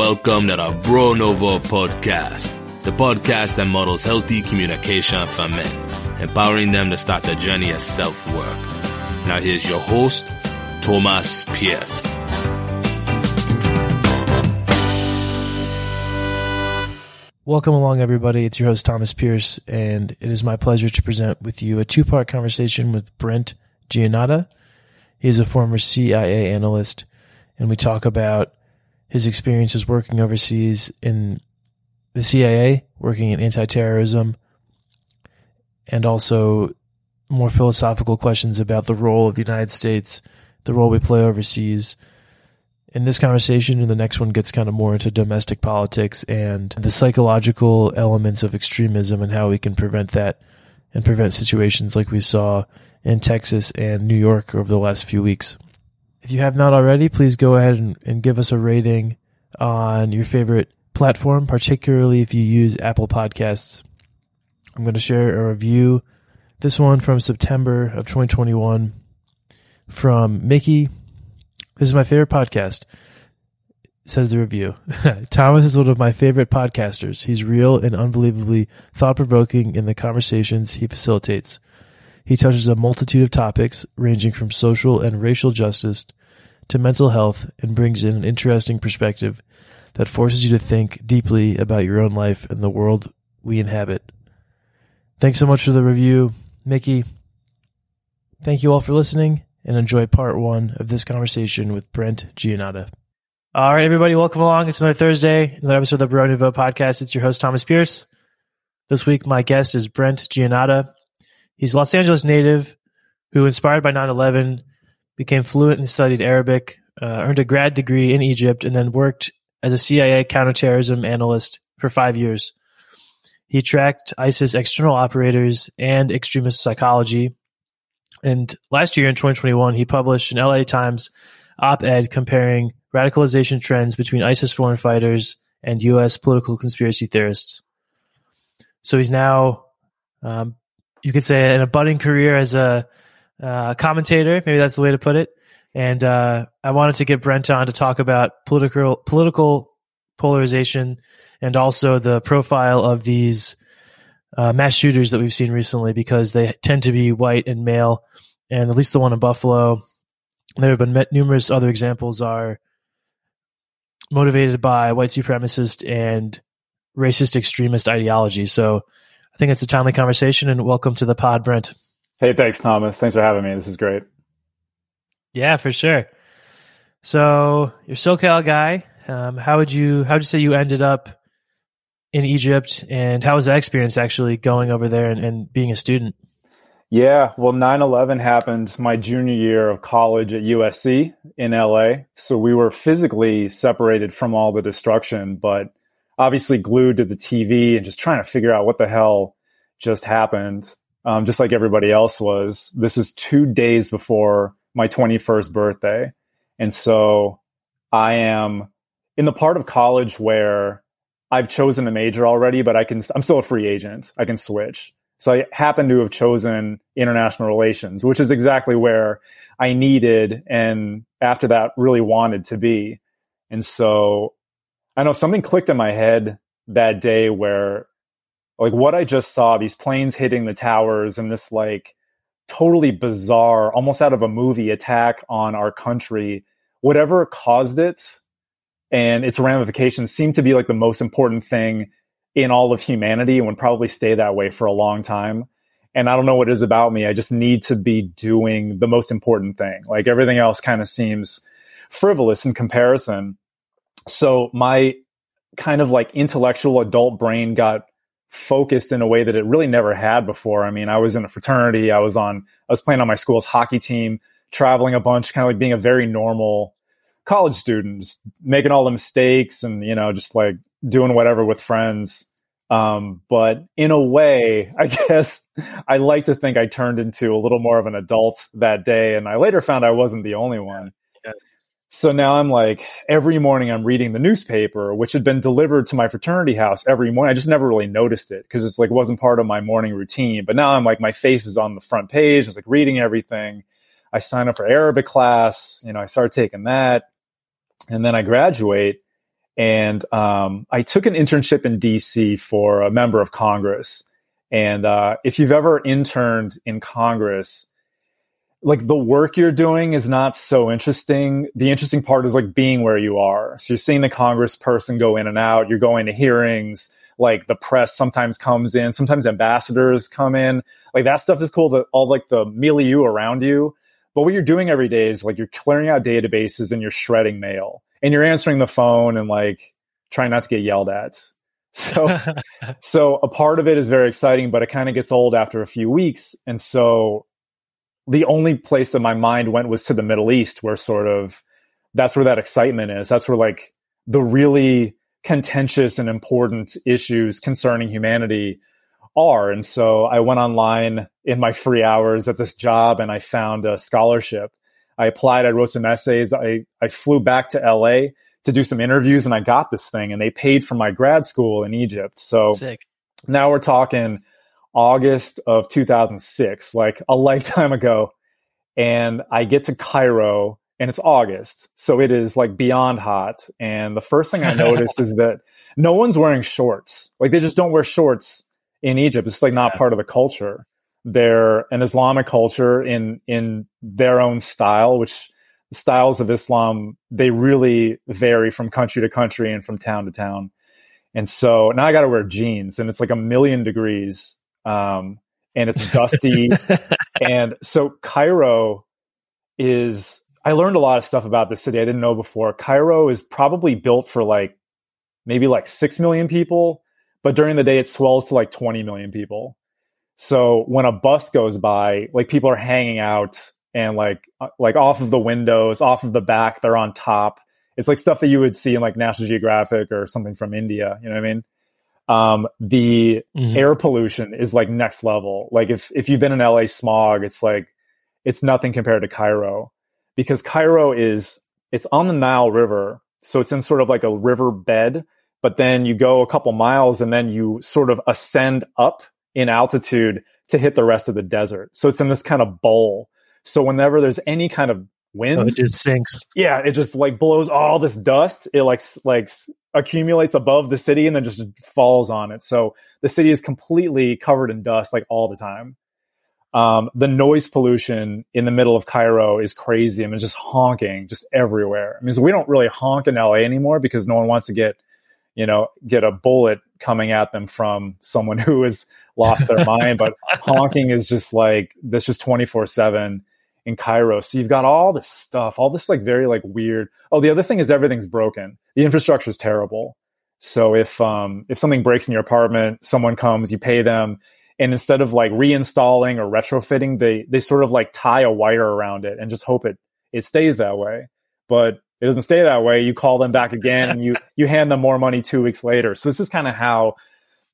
welcome to the Bro Novo podcast, the podcast that models healthy communication for men, empowering them to start the journey of self work. Now, here's your host, Thomas Pierce. Welcome along, everybody. It's your host, Thomas Pierce, and it is my pleasure to present with you a two part conversation with Brent Giannotta. He is a former CIA analyst, and we talk about his experiences working overseas in the CIA, working in anti terrorism, and also more philosophical questions about the role of the United States, the role we play overseas. In this conversation, and the next one gets kind of more into domestic politics and the psychological elements of extremism and how we can prevent that and prevent situations like we saw in Texas and New York over the last few weeks. If you have not already, please go ahead and, and give us a rating on your favorite platform, particularly if you use Apple Podcasts. I'm going to share a review. This one from September of 2021 from Mickey. This is my favorite podcast, says the review. Thomas is one of my favorite podcasters. He's real and unbelievably thought provoking in the conversations he facilitates. He touches a multitude of topics, ranging from social and racial justice to mental health, and brings in an interesting perspective that forces you to think deeply about your own life and the world we inhabit. Thanks so much for the review, Mickey. Thank you all for listening and enjoy part one of this conversation with Brent Giannotta. All right, everybody, welcome along. It's another Thursday, another episode of the Bro Nouveau podcast. It's your host, Thomas Pierce. This week, my guest is Brent Giannotta. He's a Los Angeles native who, inspired by 9 11, became fluent and studied Arabic, uh, earned a grad degree in Egypt, and then worked as a CIA counterterrorism analyst for five years. He tracked ISIS external operators and extremist psychology. And last year in 2021, he published an LA Times op ed comparing radicalization trends between ISIS foreign fighters and U.S. political conspiracy theorists. So he's now um, you could say in a budding career as a uh, commentator. Maybe that's the way to put it. And uh, I wanted to get Brent on to talk about political political polarization and also the profile of these uh, mass shooters that we've seen recently because they tend to be white and male, and at least the one in Buffalo. There have been numerous other examples are motivated by white supremacist and racist extremist ideology. So think it's a timely conversation, and welcome to the pod, Brent. Hey, thanks, Thomas. Thanks for having me. This is great. Yeah, for sure. So you're SoCal guy. Um, how would you how would you say you ended up in Egypt, and how was that experience actually going over there and, and being a student? Yeah, well, 9 11 happened my junior year of college at USC in LA. So we were physically separated from all the destruction, but obviously glued to the TV and just trying to figure out what the hell just happened, um, just like everybody else was. This is two days before my 21st birthday. And so I am in the part of college where I've chosen a major already, but I can, I'm still a free agent. I can switch. So I happen to have chosen international relations, which is exactly where I needed and after that really wanted to be. And so I know something clicked in my head that day where like what I just saw, these planes hitting the towers and this like totally bizarre, almost out of a movie attack on our country, whatever caused it and its ramifications seem to be like the most important thing in all of humanity and would probably stay that way for a long time. And I don't know what it is about me. I just need to be doing the most important thing. Like everything else kind of seems frivolous in comparison. So my kind of like intellectual adult brain got focused in a way that it really never had before. I mean, I was in a fraternity, I was on I was playing on my school's hockey team, traveling a bunch, kind of like being a very normal college student, making all the mistakes and, you know, just like doing whatever with friends. Um, but in a way, I guess I like to think I turned into a little more of an adult that day. And I later found I wasn't the only one. So now I'm like, every morning I'm reading the newspaper, which had been delivered to my fraternity house every morning. I just never really noticed it because it's like wasn't part of my morning routine. But now I'm like, my face is on the front page. I was like reading everything. I sign up for Arabic class. You know, I start taking that. And then I graduate. And um, I took an internship in DC for a member of Congress. And uh, if you've ever interned in Congress, like the work you're doing is not so interesting. The interesting part is like being where you are. So you're seeing the Congress person go in and out. You're going to hearings. Like the press sometimes comes in. Sometimes ambassadors come in. Like that stuff is cool. That all like the milieu around you. But what you're doing every day is like you're clearing out databases and you're shredding mail and you're answering the phone and like trying not to get yelled at. So, so a part of it is very exciting, but it kind of gets old after a few weeks. And so the only place that my mind went was to the Middle East, where sort of that's where that excitement is. That's where like the really contentious and important issues concerning humanity are. And so I went online in my free hours at this job and I found a scholarship. I applied, I wrote some essays. I, I flew back to LA to do some interviews and I got this thing and they paid for my grad school in Egypt. So Sick. now we're talking August of 2006, like a lifetime ago. And I get to Cairo and it's August. So it is like beyond hot. And the first thing I notice is that no one's wearing shorts. Like they just don't wear shorts in Egypt. It's like not Yeah. part of the culture. They're an Islamic culture in, in their own style, which the styles of Islam, they really vary from country to country and from town to town. And so now I got to wear jeans and it's like a million degrees. Um, and it's dusty. and so Cairo is, I learned a lot of stuff about the city I didn't know before. Cairo is probably built for like maybe like 6 million people, but during the day it swells to like 20 million people. So when a bus goes by, like people are hanging out and like, uh, like off of the windows, off of the back, they're on top. It's like stuff that you would see in like National Geographic or something from India. You know what I mean? Um, the Mhm. air pollution is like next level. Like if if you've been in LA smog, it's like it's nothing compared to Cairo because Cairo is it's on the Nile River, so it's in sort of like a river bed. But then you go a couple miles and then you sort of ascend up in altitude to hit the rest of the desert. So it's in this kind of bowl. So whenever there's any kind of wind, So it just sinks. yeah, it just like blows all this dust. It like like accumulates above the city and then just falls on it. So the city is completely covered in dust like all the time. Um, the noise pollution in the middle of Cairo is crazy. I mean, just honking just everywhere. I mean, so we don't really honk in LA anymore because no one wants to get, you know, get a bullet coming at them from someone who has lost their mind. But honking is just like that's just twenty four seven in Cairo. So you've got all this stuff, all this like very like weird. Oh, the other thing is everything's broken. The infrastructure is terrible. So if um if something breaks in your apartment, someone comes, you pay them, and instead of like reinstalling or retrofitting, they they sort of like tie a wire around it and just hope it it stays that way. But it doesn't stay that way. You call them back again and you you hand them more money 2 weeks later. So this is kind of how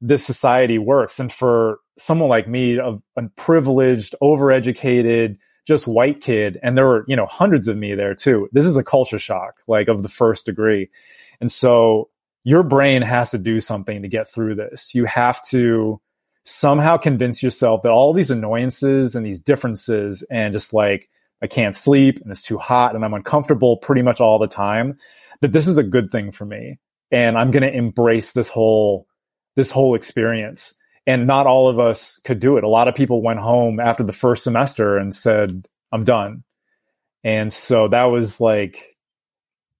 this society works and for someone like me, a, a privileged, overeducated, just white kid, and there were, you know, hundreds of me there too. This is a culture shock, like of the first degree. And so your brain has to do something to get through this. You have to somehow convince yourself that all these annoyances and these differences and just like, I can't sleep and it's too hot and I'm uncomfortable pretty much all the time, that this is a good thing for me. And I'm going to embrace this whole, this whole experience and not all of us could do it. A lot of people went home after the first semester and said, I'm done. And so that was like,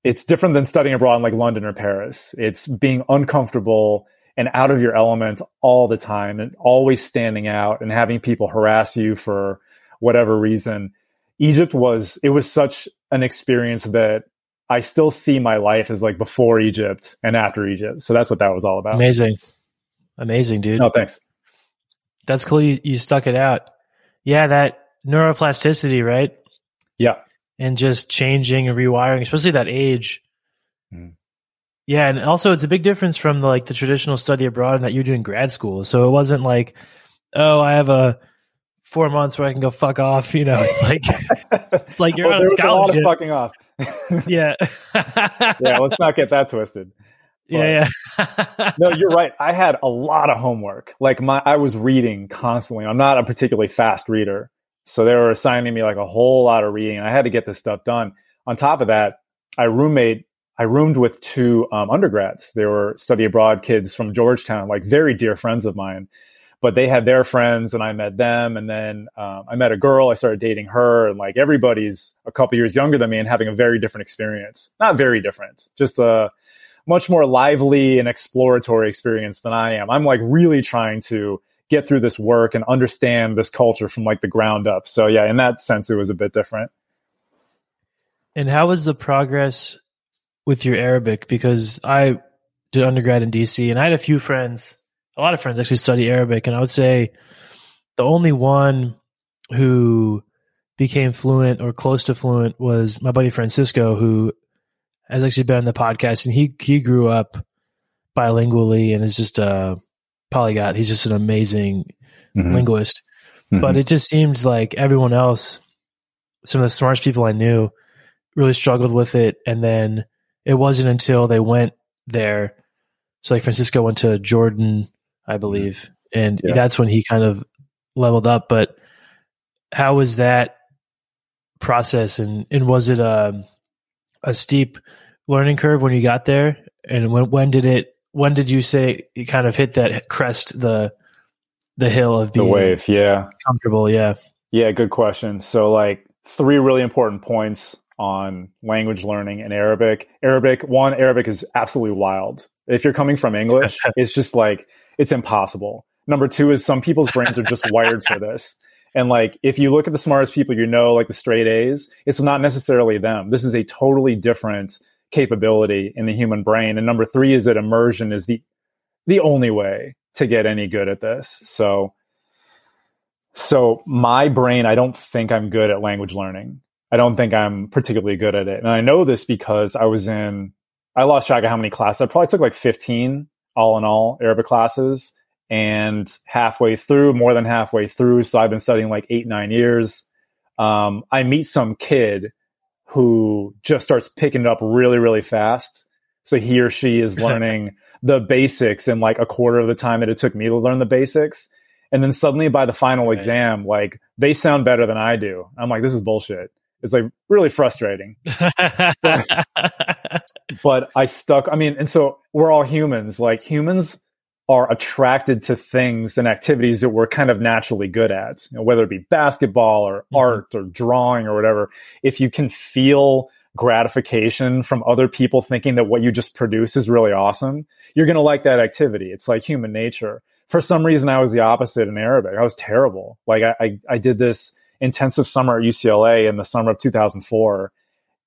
it's different than studying abroad in like London or Paris. It's being uncomfortable and out of your element all the time and always standing out and having people harass you for whatever reason. Egypt was, it was such an experience that I still see my life as like before Egypt and after Egypt. So that's what that was all about. Amazing. Amazing, dude. No, thanks. That's cool. You, you stuck it out. Yeah, that neuroplasticity, right? Yeah. And just changing and rewiring, especially that age. Mm. Yeah, and also it's a big difference from the, like the traditional study abroad and that you're doing grad school. So it wasn't like, oh, I have a four months where I can go fuck off. You know, it's like it's like you're Well, on a was a lot of fucking off. yeah. yeah, let's not get that twisted. Yeah, yeah. No, you're right. I had a lot of homework. Like my, I was reading constantly. I'm not a particularly fast reader, so they were assigning me like a whole lot of reading. I had to get this stuff done. On top of that, I roommate. I roomed with two um, undergrads. They were study abroad kids from Georgetown, like very dear friends of mine. But they had their friends, and I met them. And then um, I met a girl. I started dating her, and like everybody's a couple years younger than me and having a very different experience. Not very different, just a much more lively and exploratory experience than I am. I'm like really trying to get through this work and understand this culture from like the ground up. So yeah, in that sense, it was a bit different. And how was the progress with your Arabic? Because I did undergrad in DC and I had a few friends, a lot of friends actually study Arabic. And I would say the only one who became fluent or close to fluent was my buddy Francisco, who has actually been on the podcast and he, he grew up bilingually and is just a polyglot. He's just an amazing mm-hmm. linguist. Mm-hmm. But it just seems like everyone else, some of the smartest people I knew, really struggled with it. And then it wasn't until they went there. So like Francisco went to Jordan, I believe, and yeah. that's when he kind of leveled up. But how was that process? And and was it a a steep learning curve when you got there? And when when did it? When did you say you kind of hit that crest the the hill of being the wave? Yeah, comfortable. Yeah, yeah. Good question. So like three really important points on language learning in Arabic. Arabic, one, Arabic is absolutely wild. If you're coming from English, it's just like, it's impossible. Number two is some people's brains are just wired for this. And like, if you look at the smartest people, you know, like the straight A's, it's not necessarily them. This is a totally different capability in the human brain. And number three is that immersion is the, the only way to get any good at this. So, so my brain, I don't think I'm good at language learning. I don't think I'm particularly good at it. And I know this because I was in, I lost track of how many classes. I probably took like 15 all in all Arabic classes. And halfway through, more than halfway through, so I've been studying like eight, nine years. Um, I meet some kid who just starts picking it up really, really fast. So he or she is learning the basics in like a quarter of the time that it took me to learn the basics. And then suddenly by the final right. exam, like they sound better than I do. I'm like, this is bullshit. It's like really frustrating. but, but I stuck. I mean, and so we're all humans. Like humans are attracted to things and activities that we're kind of naturally good at, you know, whether it be basketball or mm-hmm. art or drawing or whatever. If you can feel gratification from other people thinking that what you just produce is really awesome, you're going to like that activity. It's like human nature. For some reason, I was the opposite in Arabic. I was terrible. Like I, I, I did this intensive summer at UCLA in the summer of 2004.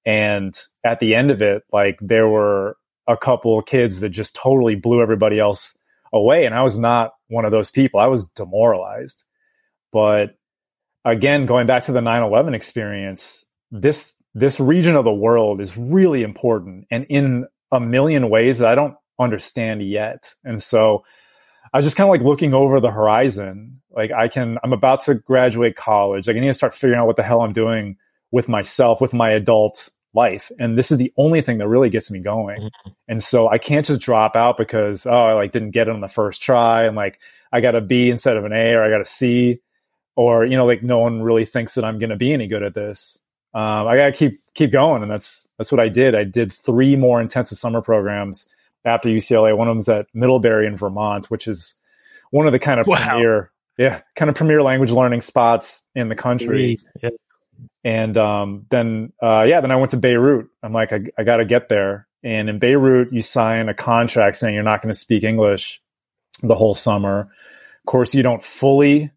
And at the end of it, like there were a couple of kids that just totally blew everybody else away. And I was not one of those people. I was demoralized. But again, going back to the 9-11 experience, this, this region of the world is really important and in a million ways that I don't understand yet. And so I was just kind of like looking over the horizon. Like I can, I'm about to graduate college. Like I need to start figuring out what the hell I'm doing with myself, with my adult life. And this is the only thing that really gets me going. Mm-hmm. And so I can't just drop out because, oh, I like didn't get it on the first try. And like, I got a B instead of an A or I got a C or, you know, like no one really thinks that I'm going to be any good at this. Um, I gotta keep, keep going. And that's, that's what I did. I did three more intensive summer programs after UCLA. One of them's at Middlebury in Vermont, which is one of the kind of wow. premier, yeah, kind of premier language learning spots in the country. Yeah. And um, then, uh, yeah, then I went to Beirut. I'm like, I, I got to get there. And in Beirut, you sign a contract saying you're not going to speak English the whole summer. Of course, you don't fully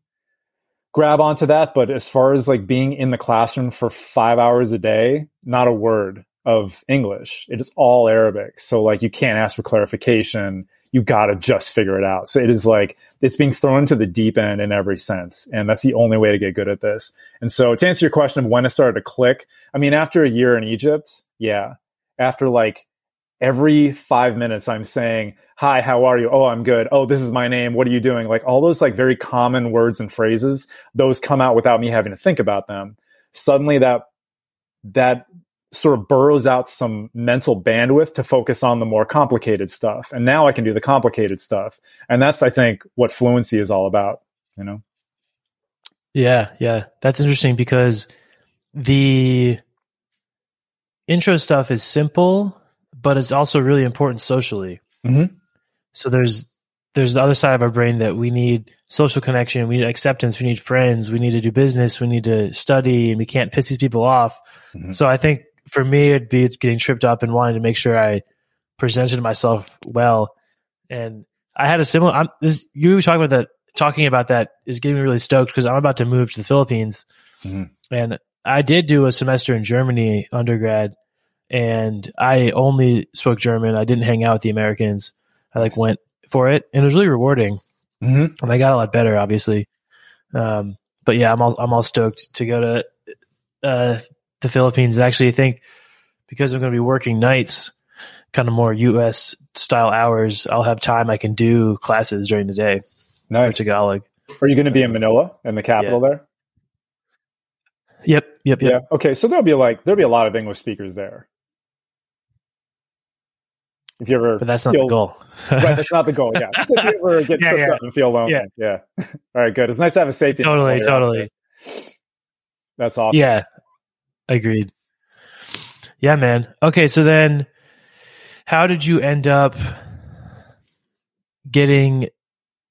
grab onto that, but as far as like being in the classroom for five hours a day, not a word of English. It is all Arabic. So like you can't ask for clarification. You got to just figure it out. So it is like it's being thrown to the deep end in every sense. And that's the only way to get good at this. And so to answer your question of when it started to click, I mean, after a year in Egypt, yeah, after like every five minutes, I'm saying, hi, how are you? Oh, I'm good. Oh, this is my name. What are you doing? Like all those like very common words and phrases, those come out without me having to think about them. Suddenly that, that sort of burrows out some mental bandwidth to focus on the more complicated stuff. And now I can do the complicated stuff. And that's, I think, what fluency is all about, you know? Yeah, yeah. That's interesting because the intro stuff is simple, but it's also really important socially. Mhm. So there's there's the other side of our brain that we need social connection, we need acceptance, we need friends, we need to do business, we need to study, and we can't piss these people off. Mhm. So I think for me, it'd be getting tripped up and wanting to make sure I presented myself well. And I had a similar. I'm, this you were talking about that. Talking about that is getting me really stoked because I'm about to move to the Philippines, Mhm. and I did do a semester in Germany undergrad, and I only spoke German. I didn't hang out with the Americans. I like went for it, and it was really rewarding. Mhm. And I got a lot better, obviously. Um, but yeah, I'm all I'm all stoked to go to uh, the Philippines. Actually, I think because I'm going to be working nights, kind of more U.S. style hours, I'll have time I can do classes during the day Nice. Tagalog. Are you going to be in Manila, in the capital there? Yep, yep, yep. Yeah. Okay. So there'll be like there'll be a lot of English speakers there. If you ever, But that's not feel- the goal. right, that's not the goal. Yeah. Just if you ever get Yeah, tripped yeah. up and feel lonely. Yeah. yeah. All right. Good. It's nice to have a safety. totally, while you're out totally. That's awesome. Yeah, agreed. Yeah, man. Okay, so then how did you end up getting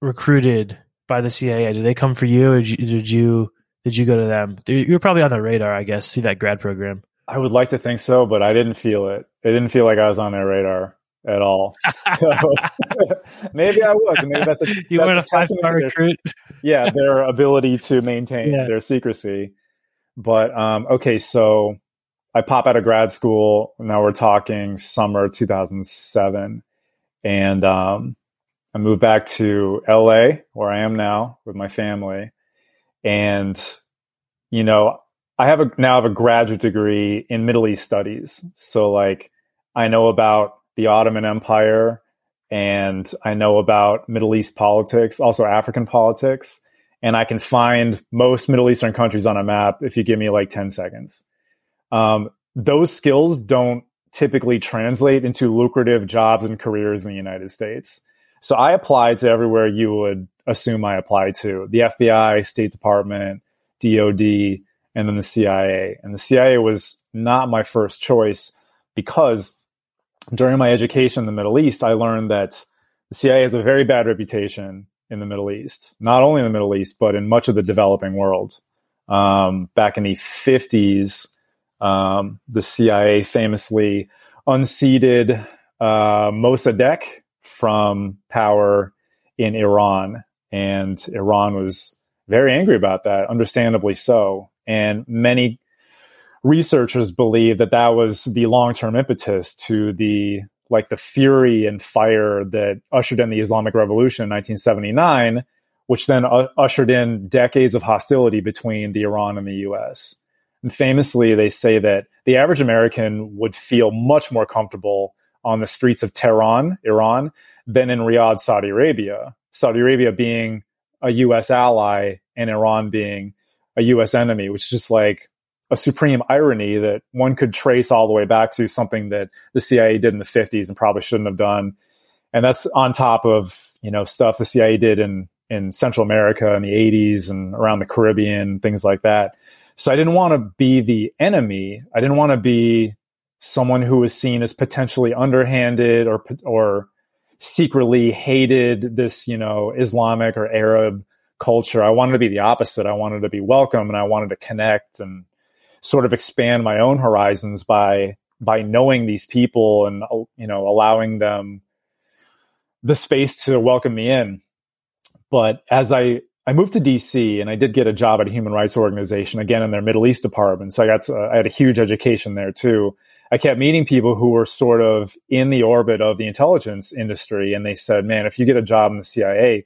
recruited by the CIA? Did they come for you, or did you did you, did you go to them? You were probably on the radar, I guess, through that grad program. I would like to think so, but I didn't feel it. It didn't feel like I was on their radar at all. So, maybe I was. Maybe that's a You that's weren't a five star recruit. yeah, their ability to maintain Yeah. their secrecy. But um, okay, so I pop out of grad school. Now we're talking summer 2007, and um, I moved back to LA, where I am now with my family. And you know, I have a now have a graduate degree in Middle East studies, so like I know about the Ottoman Empire and I know about Middle East politics, also African politics, and I can find most Middle Eastern countries on a map if you give me like 10 seconds. Um, those skills don't typically translate into lucrative jobs and careers in the United States. So I applied to everywhere you would assume I applied to the FBI, State Department, DOD, and then the CIA. And the CIA was not my first choice because during my education in the Middle East, I learned that the CIA has a very bad reputation in the Middle East, not only in the Middle East, but in much of the developing world. Um, back in the 50s, um, the CIA famously unseated uh, Mossadegh from power in Iran. And Iran was very angry about that, understandably so. And many researchers believe that that was the long-term impetus to the like the fury and fire that ushered in the Islamic Revolution in 1979, which then ushered in decades of hostility between the Iran and the U.S. And famously, they say that the average American would feel much more comfortable on the streets of Tehran, Iran, than in Riyadh, Saudi Arabia. Saudi Arabia being a U.S. ally and Iran being a U.S. enemy, which is just like a supreme irony that one could trace all the way back to something that the CIA did in the 50s and probably shouldn't have done. And that's on top of, you know, stuff the CIA did in, in Central America in the 80s and around the Caribbean, things like that. So I didn't want to be the enemy. I didn't want to be someone who was seen as potentially underhanded or, or secretly hated this, you know, Islamic or Arab culture. I wanted to be the opposite. I wanted to be welcome and I wanted to connect and sort of expand my own horizons by by knowing these people and you know allowing them the space to welcome me in. But as i i moved to dc and i did get a job at a human rights organization again in their middle east department. So i got to, i had a huge education there too. I kept meeting people who were sort of in the orbit of the intelligence industry and they said man if you get a job in the cia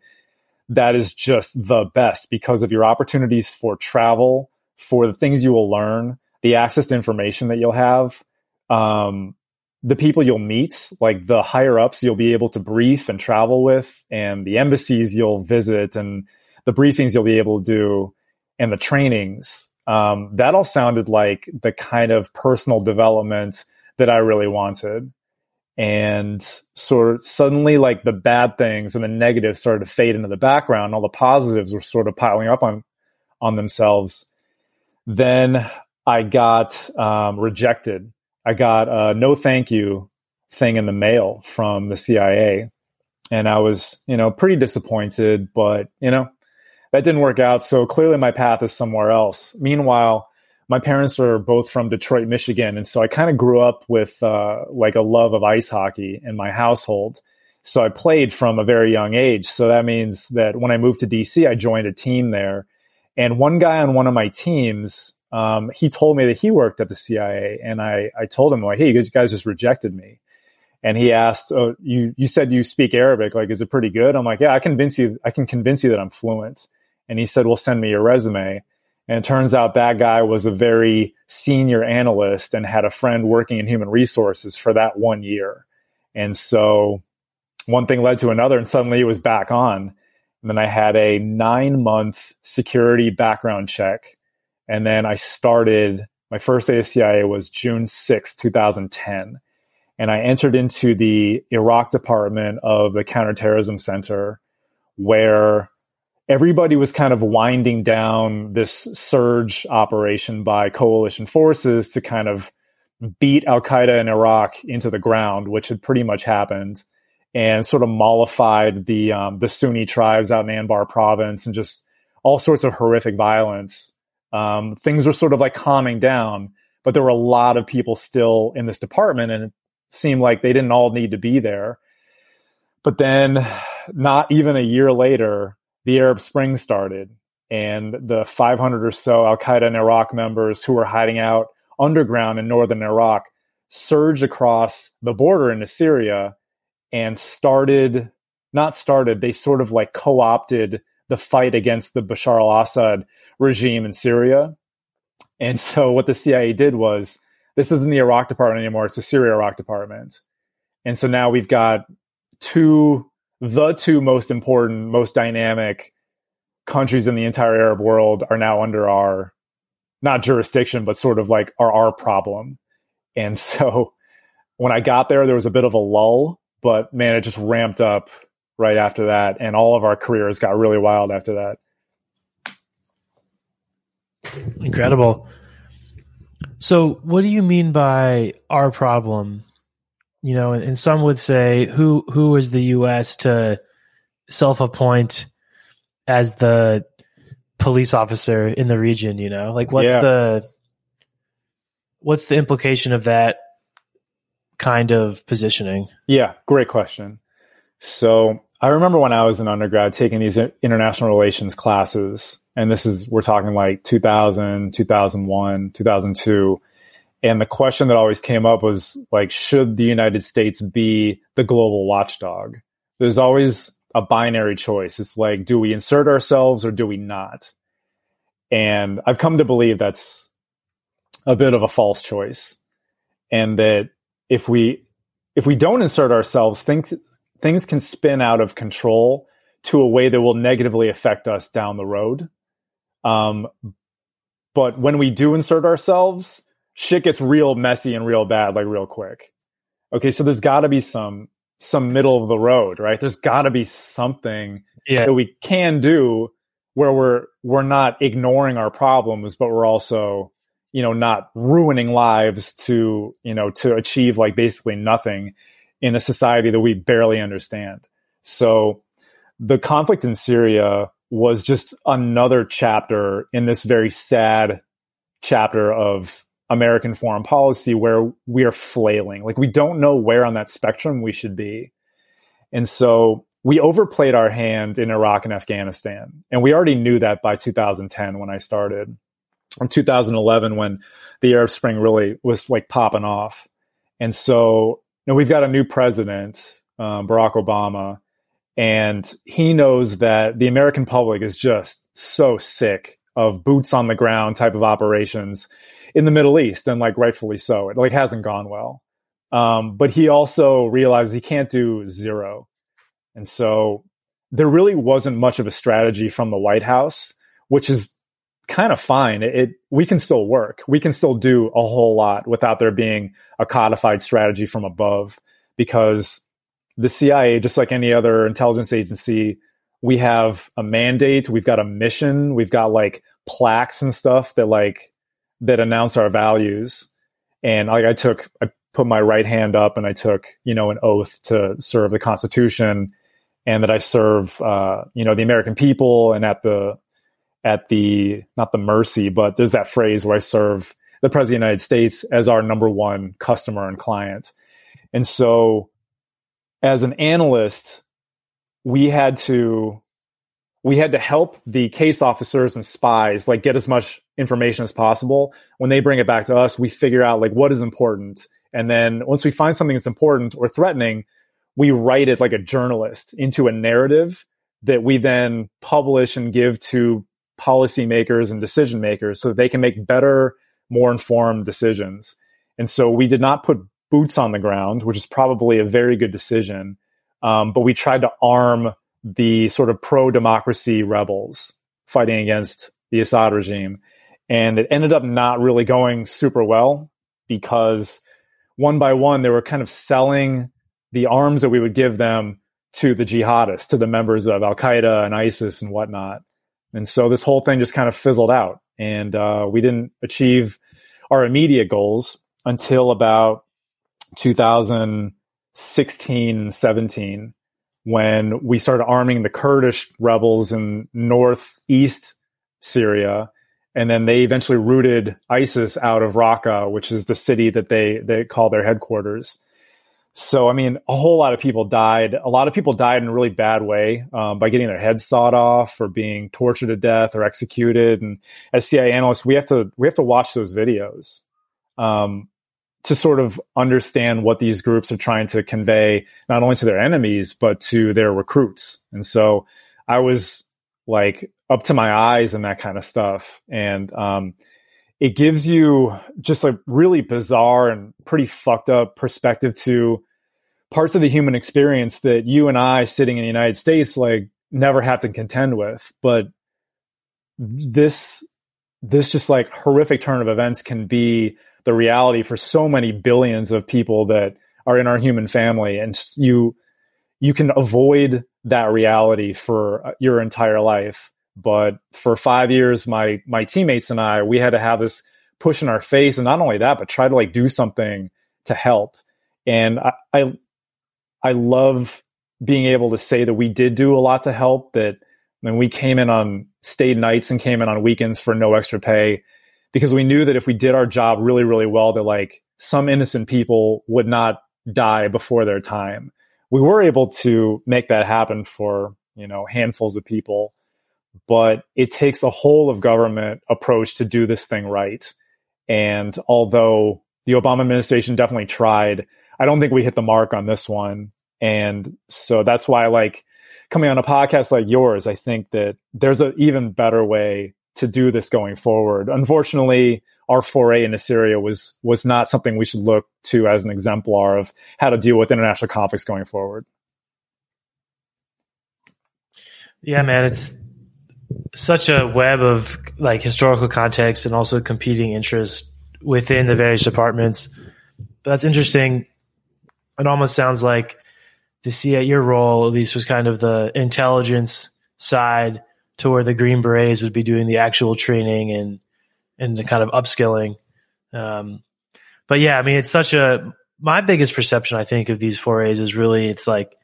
that is just the best because of your opportunities for travel for the things you will learn, the access to information that you'll have, um, the people you'll meet, like the higher ups you'll be able to brief and travel with, and the embassies you'll visit, and the briefings you'll be able to do, and the trainings. Um, that all sounded like the kind of personal development that I really wanted. And sort of suddenly, like the bad things and the negatives started to fade into the background. All the positives were sort of piling up on on themselves then I got um, rejected. I got a no thank you thing in the mail from the CIA. And I was, you know, pretty disappointed, but, you know, that didn't work out. So clearly my path is somewhere else. Meanwhile, my parents are both from Detroit, Michigan. And so I kind of grew up with uh, like a love of ice hockey in my household. So I played from a very young age. So that means that when I moved to DC, I joined a team there. And one guy on one of my teams, um, he told me that he worked at the CIA. And I, I told him, like, hey, you guys just rejected me. And he asked, oh, you, you said you speak Arabic. Like, is it pretty good? I'm like, yeah, I convince you, I can convince you that I'm fluent. And he said, well, send me your resume. And it turns out that guy was a very senior analyst and had a friend working in human resources for that one year. And so one thing led to another, and suddenly it was back on. And then I had a nine month security background check. And then I started my first day of CIA was June 6, 2010. And I entered into the Iraq department of the Counterterrorism Center, where everybody was kind of winding down this surge operation by coalition forces to kind of beat Al Qaeda in Iraq into the ground, which had pretty much happened, and sort of mollified the um, the Sunni tribes out in Anbar province and just all sorts of horrific violence. Um, things were sort of like calming down, but there were a lot of people still in this department, and it seemed like they didn't all need to be there. But then, not even a year later, the Arab Spring started, and the 500 or so Al Qaeda and Iraq members who were hiding out underground in northern Iraq surged across the border into Syria and started, not started, they sort of like co opted the fight against the Bashar al Assad regime in Syria. And so what the CIA did was this isn't the Iraq department anymore, it's the Syria Iraq department. And so now we've got two the two most important, most dynamic countries in the entire Arab world are now under our not jurisdiction, but sort of like are our problem. And so when I got there, there was a bit of a lull, but man, it just ramped up right after that. And all of our careers got really wild after that. Incredible. So, what do you mean by our problem? you know, and some would say who who is the U.S. to self-appoint as the police officer in the region? You know, like what's yeah. the what's the implication of that kind of positioning? Yeah, great question. So I remember when I was an undergrad taking these international relations classes, and this is we're talking like 2000, 2001, 2002 and the question that always came up was like, should the United States be the global watchdog? There's always a binary choice. It's like, do we insert ourselves or do we not? And I've come to believe that's a bit of a false choice. And that if we, if we don't insert ourselves, things, things can spin out of control to a way that will negatively affect us down the road. Um, but when we do insert ourselves, shit gets real messy and real bad like real quick. Okay, so there's got to be some some middle of the road, right? There's got to be something yeah. that we can do where we're we're not ignoring our problems, but we're also you know not ruining lives to you know to achieve like basically nothing in a society that we barely understand. So the conflict in Syria was just another chapter in this very sad chapter of American foreign policy where we are flailing. Like we don't know where on that spectrum we should be. And so we overplayed our hand in Iraq and Afghanistan. And we already knew that by 2010 when I started. In 2011 when the Arab Spring really was like popping off. And so you know, we've got a new president, um, Barack Obama, and he knows that the American public is just so sick of boots on the ground type of operations in the Middle East, and like rightfully so. It like hasn't gone well. Um, but he also realized he can't do zero, and so there really wasn't much of a strategy from the White House, which is kind of fine. It, it, we can still work. We can still do a whole lot without there being a codified strategy from above because the CIA, just like any other intelligence agency, we have a mandate, we've got a mission, we've got like plaques and stuff that like that announce our values. And like I took, I put my right hand up and I took, you know, an oath to serve the Constitution and that I serve, uh, you know, the American people and at the, at the, not the mercy, but there's that phrase where I serve the President of the United States as our number one customer and client. And so as an analyst, we had to we had to help the case officers and spies like get as much information as possible when they bring it back to us we figure out like what is important and then once we find something that's important or threatening we write it like a journalist into a narrative that we then publish and give to policymakers and decision makers so they can make better more informed decisions and so we did not put boots on the ground which is probably a very good decision um, but we tried to arm the sort of pro democracy rebels fighting against the Assad regime. And it ended up not really going super well because one by one, they were kind of selling the arms that we would give them to the jihadists, to the members of Al Qaeda and ISIS and whatnot. And so this whole thing just kind of fizzled out. And uh, we didn't achieve our immediate goals until about 2016, 17 when we started arming the Kurdish rebels in northeast Syria. And then they eventually rooted ISIS out of Raqqa, which is the city that they, they call their headquarters. So, I mean, a whole lot of people died. A lot of people died in a really bad way um, by getting their heads sawed off or being tortured to death or executed. And as CIA analysts, we have to we have to watch those videos. Um, to sort of understand what these groups are trying to convey, not only to their enemies, but to their recruits. And so I was like up to my eyes in that kind of stuff. And, um, it gives you just a really bizarre and pretty fucked up perspective to parts of the human experience that you and I sitting in the United States like never have to contend with. But this, this just like horrific turn of events can be the reality for so many billions of people that are in our human family and you you can avoid that reality for uh, your entire life but for 5 years my my teammates and I we had to have this push in our face. And not only that but try to like do something to help. And I I, I love being able to say that we did do a lot to help that when we came in on stayed nights and came in on weekends for no extra pay because we knew that if we did our job really, really well, that like some innocent people would not die before their time. We were able to make that happen for, you know, handfuls of people, but it takes a whole of government approach to do this thing right. And although the Obama administration definitely tried, I don't think we hit the mark on this one. And so that's why like coming on a podcast like yours, I think that there's an even better way to do this going forward. Unfortunately, our foray into Syria was was not something we should look to as an exemplar of how to deal with international conflicts going forward. Yeah, man, it's such a web of like historical context and also competing interests within the various departments. But that's interesting. It almost sounds like the CIA, your role at least was kind of the intelligence side to where the Green Berets would be doing the actual training and and the kind of upskilling. Um, but yeah, I mean, it's such a my biggest perception I think of these forays is really it's like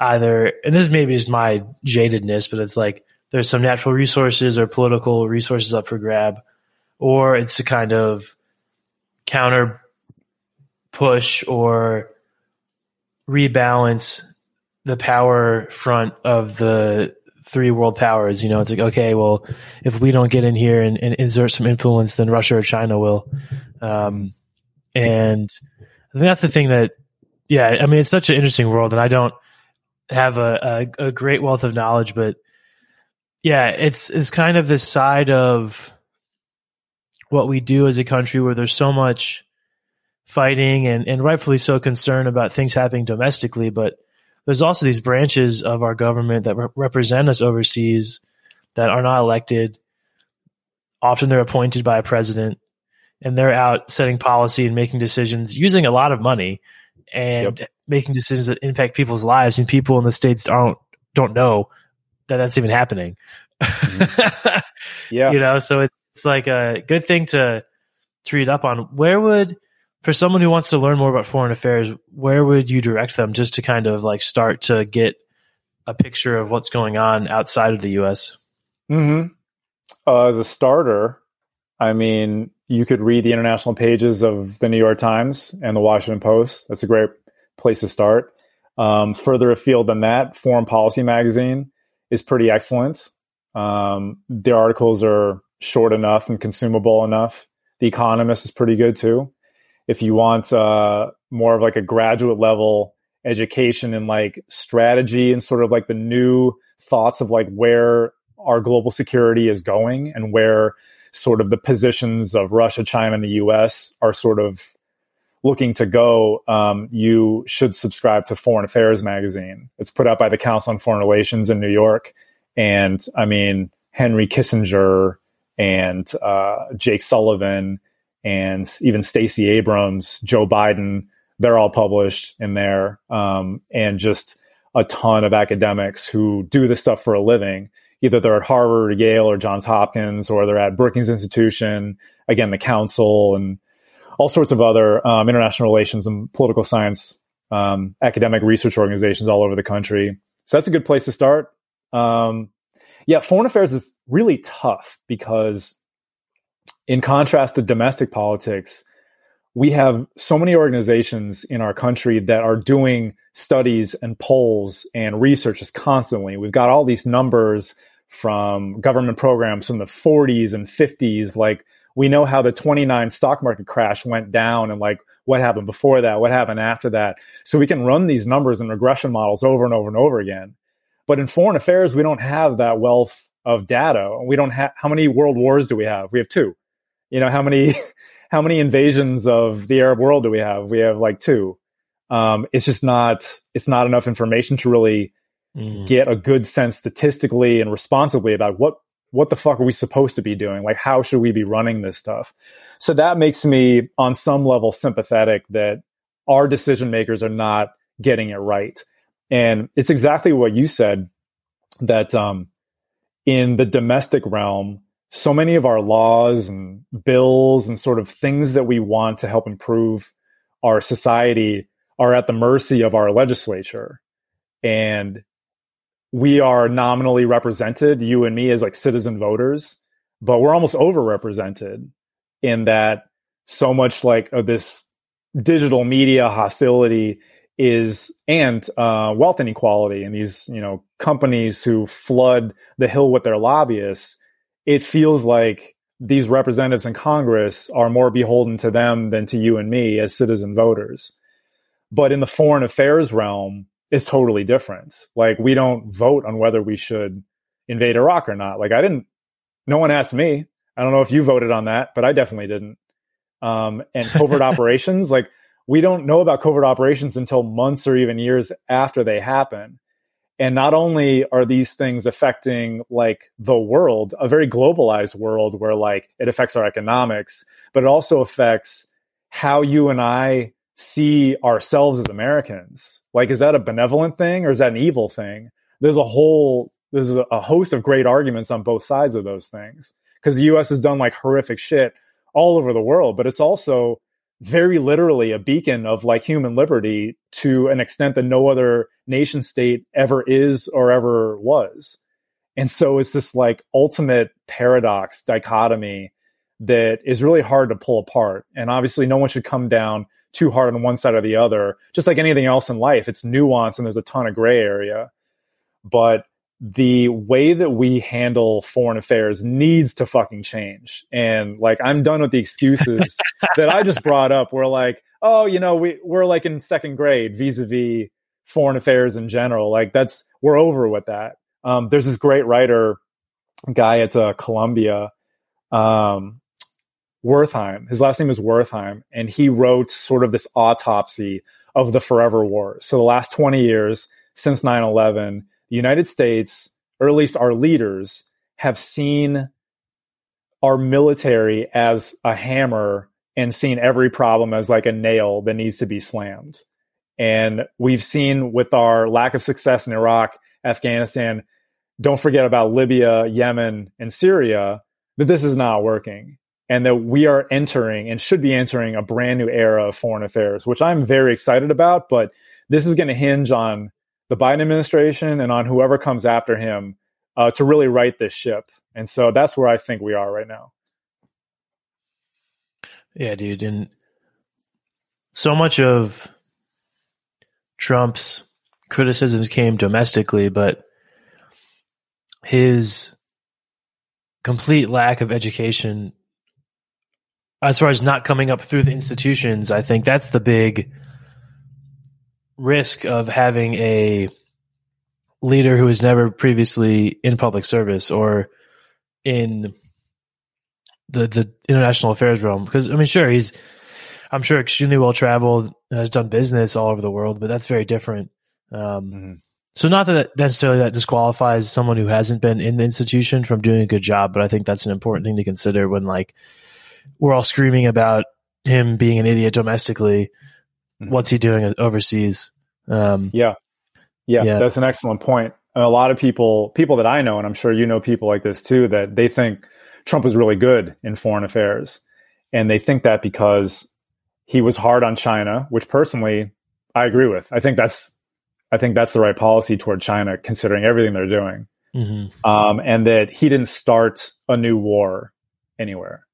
either and this maybe is my jadedness, but it's like there's some natural resources or political resources up for grab, or it's a kind of counter push or rebalance the power front of the three world powers. You know, it's like, okay, well, if we don't get in here and, and insert some influence, then Russia or China will. Um, and I think that's the thing that, yeah, I mean, it's such an interesting world, and I don't have a, a, a great wealth of knowledge, but yeah, it's it's kind of this side of what we do as a country where there's so much fighting and, and rightfully so concern about things happening domestically, but there's also these branches of our government that re- represent us overseas that are not elected. Often they're appointed by a president and they're out setting policy and making decisions using a lot of money and yep. making decisions that impact people's lives and people in the states don't don't know that that's even happening. Mm-hmm. yeah. you know, so it's, it's like a good thing to to read up on. Where would for someone who wants to learn more about foreign affairs, where would you direct them just to kind of like start to get a picture of what's going on outside of the U.S.? Mm-hmm. Uh, as a starter, I mean, you could read the international pages of the New York Times and the Washington Post. That's a great place to start. Um, further afield than that, Foreign Policy Magazine is pretty excellent. Um, the articles are short enough and consumable enough. The Economist is pretty good too. If you want uh, more of like a graduate level education in like strategy and sort of like the new thoughts of like where our global security is going and where sort of the positions of Russia, China, and the US are sort of looking to go, um, you should subscribe to Foreign Affairs magazine. It's put out by the Council on Foreign Relations in New York. And I mean, Henry Kissinger and uh, Jake Sullivan and even Stacey Abrams, Joe Biden, they're all published in there. Um, and just a ton of academics who do this stuff for a living. Either they're at Harvard or Yale or Johns Hopkins, or they're at Brookings Institution, again, the council and all sorts of other um, international relations and political science um, academic research organizations all over the country. So that's a good place to start. Um, yeah, foreign affairs is really tough because, in contrast to domestic politics, we have so many organizations in our country that are doing studies and polls and researches constantly. We've got all these numbers from government programs from the 40s and 50s. Like, we know how the 29 stock market crash went down and like what happened before that, what happened after that. So we can run these numbers and regression models over and over and over again. But in foreign affairs, we don't have that wealth of data. We don't have how many world wars do we have? We have two. You know, how many how many invasions of the Arab world do we have? We have like two. Um, it's just not it's not enough information to really mm. get a good sense statistically and responsibly about what what the fuck are we supposed to be doing? Like, how should we be running this stuff? So that makes me, on some level, sympathetic that our decision makers are not getting it right. And it's exactly what you said that um, in the domestic realm, so many of our laws and bills and sort of things that we want to help improve our society are at the mercy of our legislature. And we are nominally represented, you and me as like citizen voters, but we're almost overrepresented in that so much like of this digital media hostility is and uh, wealth inequality and these you know companies who flood the hill with their lobbyists it feels like these representatives in congress are more beholden to them than to you and me as citizen voters. But in the foreign affairs realm is totally different. Like we don't vote on whether we should invade Iraq or not. Like I didn't, no one asked me. I don't know if you voted on that, but I definitely didn't. Um, and covert operations, like we don't know about covert operations until months or even years after they happen. And not only are these things affecting like the world, a very globalized world where like it affects our economics, but it also affects how you and I see ourselves as Americans like, is that a benevolent thing or is that an evil thing? There's a whole, there's a host of great arguments on both sides of those things because the US has done like horrific shit all over the world, but it's also very literally a beacon of like human liberty to an extent that no other nation state ever is or ever was. And so it's this like ultimate paradox dichotomy that is really hard to pull apart. And obviously, no one should come down too hard on one side or the other. Just like anything else in life, it's nuance and there's a ton of gray area. But the way that we handle foreign affairs needs to fucking change. And like, I'm done with the excuses that I just brought up. We're like, oh, you know, we, we're like in second grade vis a vis foreign affairs in general. Like, that's, we're over with that. Um, there's this great writer guy at uh, Columbia. Um, Wertheim. His last name is Wertheim, and he wrote sort of this autopsy of the forever war. So the last 20 years since 9/11, the United States, or at least our leaders, have seen our military as a hammer and seen every problem as like a nail that needs to be slammed. And we've seen with our lack of success in Iraq, Afghanistan, don't forget about Libya, Yemen, and Syria, that this is not working and that we are entering and should be entering a brand new era of foreign affairs, which I'm very excited about. But this is going to hinge on the Biden administration and on whoever comes after him uh, to really right this ship. And so that's where I think we are right now. Yeah, dude. And so much of Trump's criticisms came domestically, but his complete lack of education as far as not coming up through the institutions, I think that's the big risk of having a leader who was never previously in public service or in the the international affairs realm. Because I mean, sure, he's I'm sure extremely well traveled and has done business all over the world, but that's very different. Um, mm-hmm. So not that necessarily that disqualifies someone who hasn't been in the institution from doing a good job, but I think that's an important thing to consider when like we're all screaming about him being an idiot domestically. Mm-hmm. What's he doing overseas? Um, yeah. yeah, yeah, that's an excellent point. A lot of people, people that I know, and I'm sure you know people like this too, that they think Trump is really good in foreign affairs, and they think that because he was hard on China, which personally I agree with. I think that's I think that's the right policy toward China, considering everything they're doing, mm-hmm. um, and that he didn't start a new war anywhere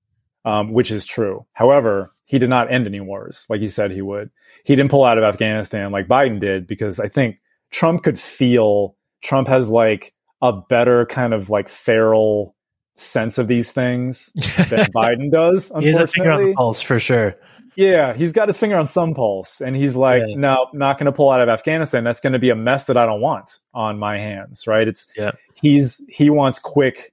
um, which is true. However, he did not end any wars like he said he would. He didn't pull out of Afghanistan like Biden did because I think Trump could feel Trump has like a better kind of like feral sense of these things than Biden does. he has a finger on the pulse for sure. Yeah, he's got his finger on some pulse, and he's like, yeah. "No, not going to pull out of Afghanistan. That's going to be a mess that I don't want on my hands." Right? It's yeah. He's he wants quick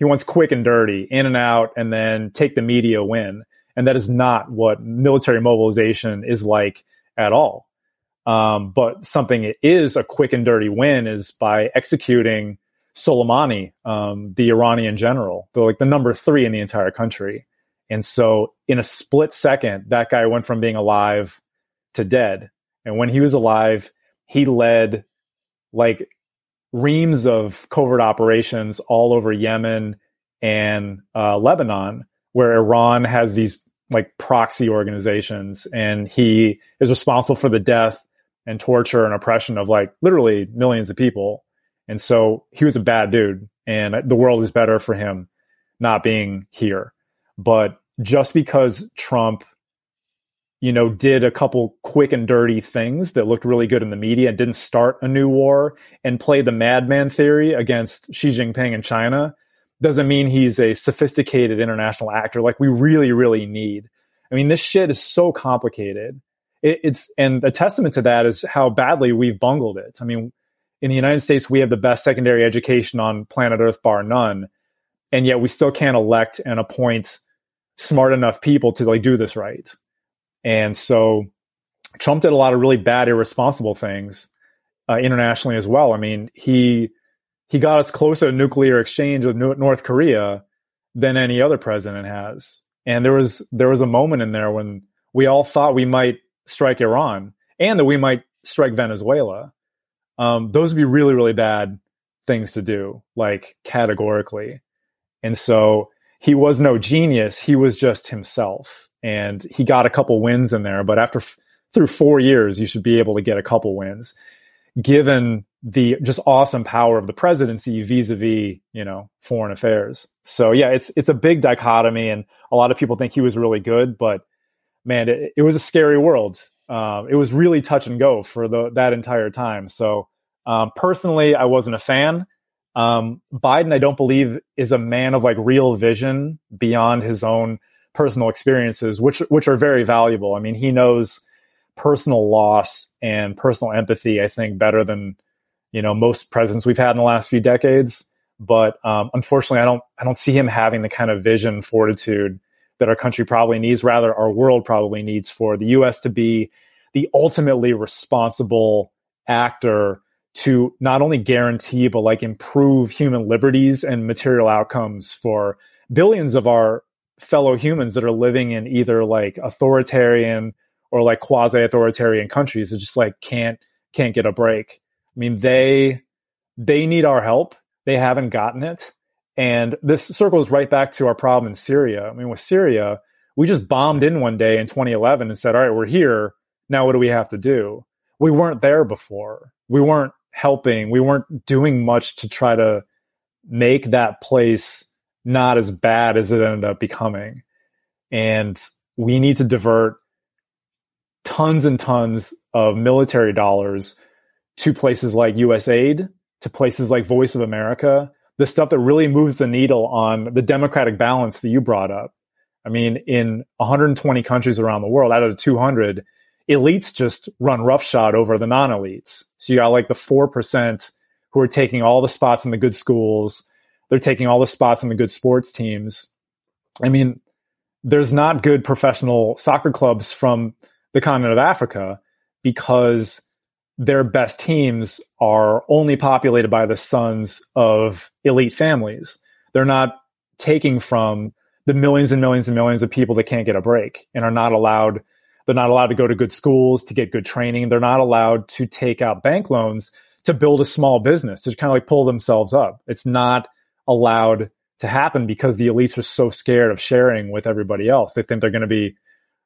he wants quick and dirty, in and out, and then take the media win. And that is not what military mobilization is like at all. Um, but something it is a quick and dirty win is by executing Soleimani, um, the Iranian general, the like the number three in the entire country. And so, in a split second, that guy went from being alive to dead. And when he was alive, he led like reams of covert operations all over Yemen and uh, Lebanon, where Iran has these like proxy organizations, and he is responsible for the death and torture and oppression of like literally millions of people. And so he was a bad dude, and the world is better for him not being here. But just because Trump you know, did a couple quick and dirty things that looked really good in the media and didn't start a new war and play the madman theory against Xi Jinping in China doesn't mean he's a sophisticated international actor like we really, really need. I mean, this shit is so complicated. It, it's, and a testament to that is how badly we've bungled it. I mean, in the United States, we have the best secondary education on planet Earth, bar none. And yet we still can't elect and appoint smart enough people to like do this right. And so Trump did a lot of really bad, irresponsible things uh, internationally as well. I mean, he he got us closer to nuclear exchange with North Korea than any other president has. And there was there was a moment in there when we all thought we might strike Iran and that we might strike Venezuela. Um, those would be really really bad things to do, like categorically. And so he was no genius. He was just himself and he got a couple wins in there. But after f- through four years, you should be able to get a couple wins, given the just awesome power of the presidency vis-a-vis you know foreign affairs. So yeah, it's it's a big dichotomy, and a lot of people think he was really good, but man, it, it was a scary world. Um, it was really touch and go for the that entire time. So um, personally, I wasn't a fan. Um, Biden, I don't believe, is a man of like real vision beyond his own personal experiences, which which are very valuable. I mean, he knows personal loss and personal empathy. I think better than you know most presidents we've had in the last few decades. But um, unfortunately, I don't I don't see him having the kind of vision fortitude that our country probably needs. Rather, our world probably needs for the U.S. to be the ultimately responsible actor to not only guarantee but like improve human liberties and material outcomes for billions of our fellow humans that are living in either like authoritarian or like quasi authoritarian countries that just like can't can't get a break. I mean, they they need our help. They haven't gotten it. And this circles right back to our problem in Syria. I mean, with Syria, we just bombed in one day in 2011 and said, all right, we're here. Now, what do we have to do? We weren't there before. We weren't helping. We weren't doing much to try to make that place not as bad as it ended up becoming. And we need to divert tons and tons of military dollars to places like USAID, to places like Voice of America, the stuff that really moves the needle on the democratic balance that you brought up. I mean, in 120 countries around the world, out of the 200, elites just run roughshod over the non elites. So you got like the 4% who are taking all the spots in the good schools. They're taking all the spots in the good sports teams. I mean, there's not good professional soccer clubs from the continent of Africa because their best teams are only populated by the sons of elite families. They're not taking from the millions and millions and millions of people that can't get a break and are not allowed they're not allowed to go to good schools to get good training they're not allowed to take out bank loans to build a small business to kind of like pull themselves up it's not allowed to happen because the elites are so scared of sharing with everybody else they think they're going to be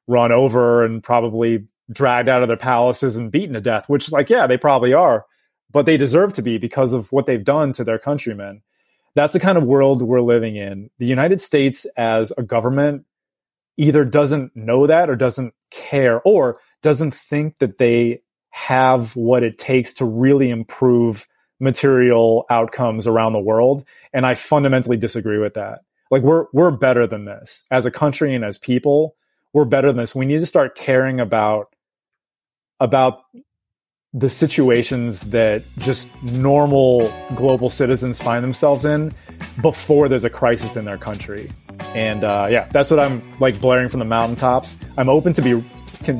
run over and probably dragged out of their palaces and beaten to death which like yeah they probably are but they deserve to be because of what they've done to their countrymen that's the kind of world we're living in. The United States as a government either doesn't know that or doesn't care or doesn't think that they have what it takes to really improve material outcomes around the world and I fundamentally disagree with that. Like we're we're better than this as a country and as people. We're better than this. We need to start caring about about the situations that just normal global citizens find themselves in before there's a crisis in their country. And uh, yeah, that's what I'm like blaring from the mountaintops. I'm open to be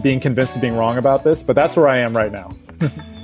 being convinced of being wrong about this, but that's where I am right now.